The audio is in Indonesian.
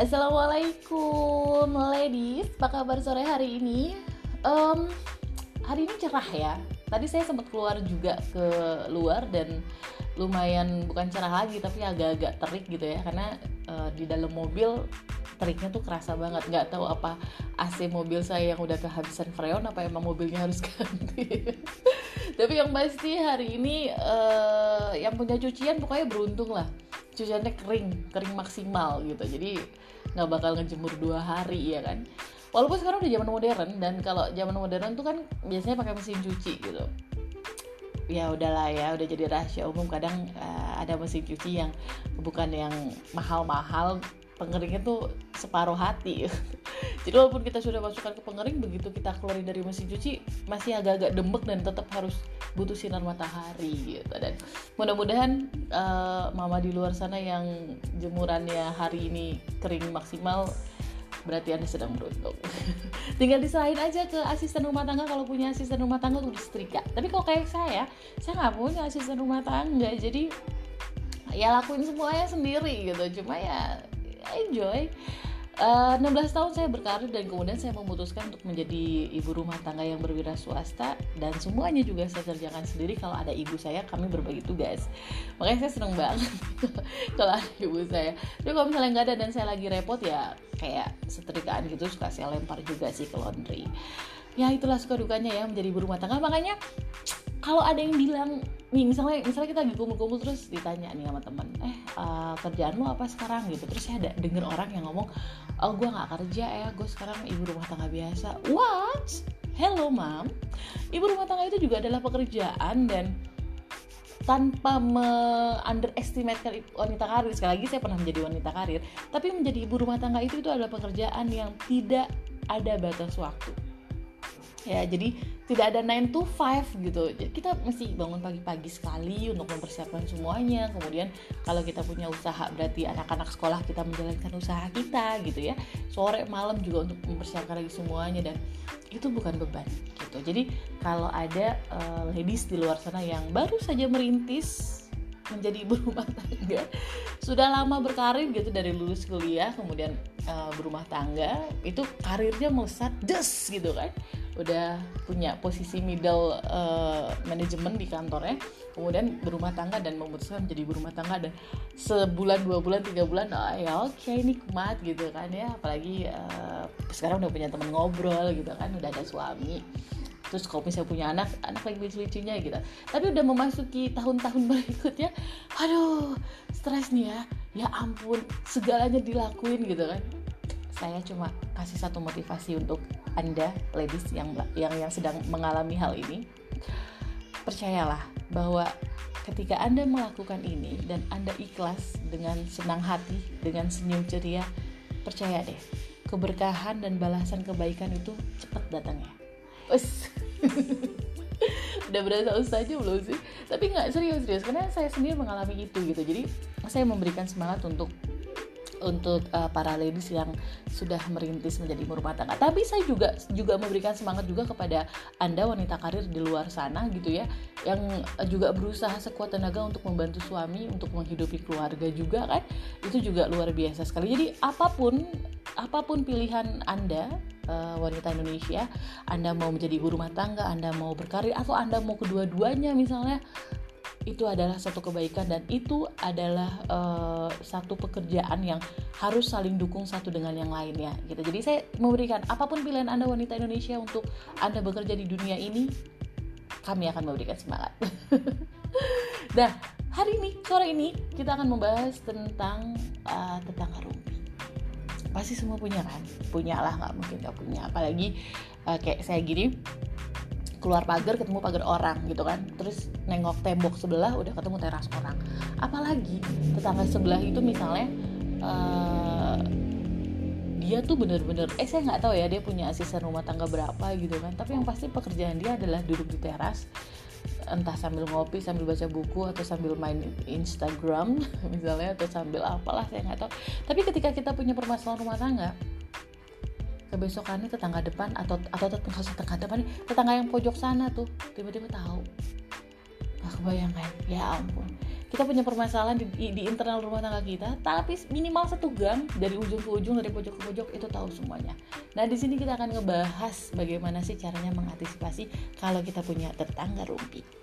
Assalamualaikum ladies, apa kabar sore hari ini? Um, hari ini cerah ya. Tadi saya sempat keluar juga ke luar dan lumayan bukan cerah lagi tapi agak-agak terik gitu ya. Karena uh, di dalam mobil teriknya tuh kerasa banget. Nggak tahu apa AC mobil saya yang udah kehabisan freon apa emang mobilnya harus ganti. Tapi yang pasti hari ini uh, yang punya cucian pokoknya beruntung lah. Cuciannya kering kering maksimal gitu. Jadi nggak bakal ngejemur dua hari ya kan? Walaupun sekarang udah zaman modern dan kalau zaman modern tuh kan biasanya pakai mesin cuci gitu. Ya udahlah ya udah jadi rahasia umum. Kadang uh, ada mesin cuci yang bukan yang mahal-mahal pengeringnya tuh separuh hati. Jadi walaupun kita sudah masukkan ke pengering begitu kita keluarin dari mesin cuci masih agak-agak dembek dan tetap harus butuh sinar matahari gitu. Dan mudah-mudahan uh, mama di luar sana yang jemurannya hari ini kering maksimal berarti anda sedang beruntung. Tinggal diserahin aja ke asisten rumah tangga kalau punya asisten rumah tangga untuk setrika. Tapi kalau kayak saya saya nggak punya asisten rumah tangga jadi ya lakuin semuanya sendiri gitu. Cuma ya enjoy. Uh, eh, 16 tahun saya berkarir dan kemudian saya memutuskan untuk menjadi ibu rumah tangga yang berwira swasta dan semuanya juga saya kerjakan sendiri. Kalau ada ibu saya kami berbagi tugas. Makanya saya seneng banget kalau ada ibu saya. Tapi kalau misalnya nggak ada dan saya lagi repot ya kayak setrikaan gitu suka saya lempar juga sih ke laundry. Ya itulah suka dukanya ya menjadi ibu rumah tangga. Makanya kalau ada yang bilang misalnya misalnya kita lagi kumpul-kumpul terus ditanya nih sama teman eh uh, kerjaan lo apa sekarang? Gitu. Terus saya ada denger orang yang ngomong oh gue nggak kerja ya gue sekarang ibu rumah tangga biasa. What? Hello mam. Ibu rumah tangga itu juga adalah pekerjaan dan tanpa me underestimate wanita karir. Sekali lagi saya pernah menjadi wanita karir tapi menjadi ibu rumah tangga itu itu adalah pekerjaan yang tidak ada batas waktu ya jadi tidak ada 9 to 5 gitu. Kita mesti bangun pagi-pagi sekali untuk mempersiapkan semuanya. Kemudian kalau kita punya usaha berarti anak-anak sekolah kita menjalankan usaha kita gitu ya. Sore malam juga untuk mempersiapkan lagi semuanya. Dan itu bukan beban gitu. Jadi kalau ada uh, ladies di luar sana yang baru saja merintis menjadi ibu rumah tangga sudah lama berkarir gitu dari lulus kuliah kemudian uh, berumah tangga itu karirnya melesat des gitu kan udah punya posisi middle uh, manajemen di kantornya kemudian berumah tangga dan memutuskan menjadi berumah tangga dan sebulan dua bulan tiga bulan oh, ya oke okay, ini kumat gitu kan ya. Apalagi uh, sekarang udah punya teman ngobrol gitu kan udah ada suami. Terus kalau misalnya punya anak anak lagi lucu-lucunya gitu. Tapi udah memasuki tahun-tahun berikutnya aduh stres nih ya. Ya ampun segalanya dilakuin gitu kan. Saya cuma kasih satu motivasi untuk anda ladies yang yang yang sedang mengalami hal ini percayalah bahwa ketika anda melakukan ini dan anda ikhlas dengan senang hati dengan senyum ceria percaya deh keberkahan dan balasan kebaikan itu cepat datangnya Us. udah berasa ustazah belum sih? Tapi nggak serius serius. Karena saya sendiri mengalami itu gitu. Jadi saya memberikan semangat untuk untuk uh, para ladies yang sudah merintis menjadi ibu rumah tangga. Tapi saya juga juga memberikan semangat juga kepada anda wanita karir di luar sana gitu ya, yang juga berusaha sekuat tenaga untuk membantu suami untuk menghidupi keluarga juga kan, itu juga luar biasa sekali. Jadi apa pun apa pun pilihan anda uh, wanita Indonesia, anda mau menjadi ibu rumah tangga, anda mau berkarir atau anda mau kedua-duanya misalnya itu adalah satu kebaikan dan itu adalah uh, satu pekerjaan yang harus saling dukung satu dengan yang lainnya gitu. Jadi saya memberikan apa pun pilihan Anda wanita Indonesia untuk Anda bekerja di dunia ini, kami akan memberikan semangat. nah, hari ini sore ini kita akan membahas tentang uh, tetangga rumpi. Pasti semua punya kan? Punya lah nggak mungkin nggak punya. Apalagi uh, kayak saya gini keluar pagar ketemu pagar orang gitu kan. Terus nengok tembok sebelah udah ketemu teras orang. Apalagi tetangga sebelah itu misalnya uh, dia tuh bener-bener eh saya nggak tahu ya dia punya asisten rumah tangga berapa gitu kan. Tapi yang pasti pekerjaan dia adalah duduk di teras entah sambil ngopi sambil baca buku atau sambil main Instagram misalnya atau sambil apalah saya nggak tahu. Tapi ketika kita punya permasalahan rumah tangga kebesokannya tetangga depan atau atau tetangga tetangga depan tetangga yang pojok sana tuh tiba-tiba tahu. Nggak kebayang kan ya ampun. Kita punya permasalahan di, di internal rumah tangga kita tapi minimal satu gang dari ujung ke ujung dari pojok ke pojok itu tahu semuanya. Nah di sini kita akan ngebahas bagaimana sih caranya mengantisipasi kalau kita punya tetangga rumpi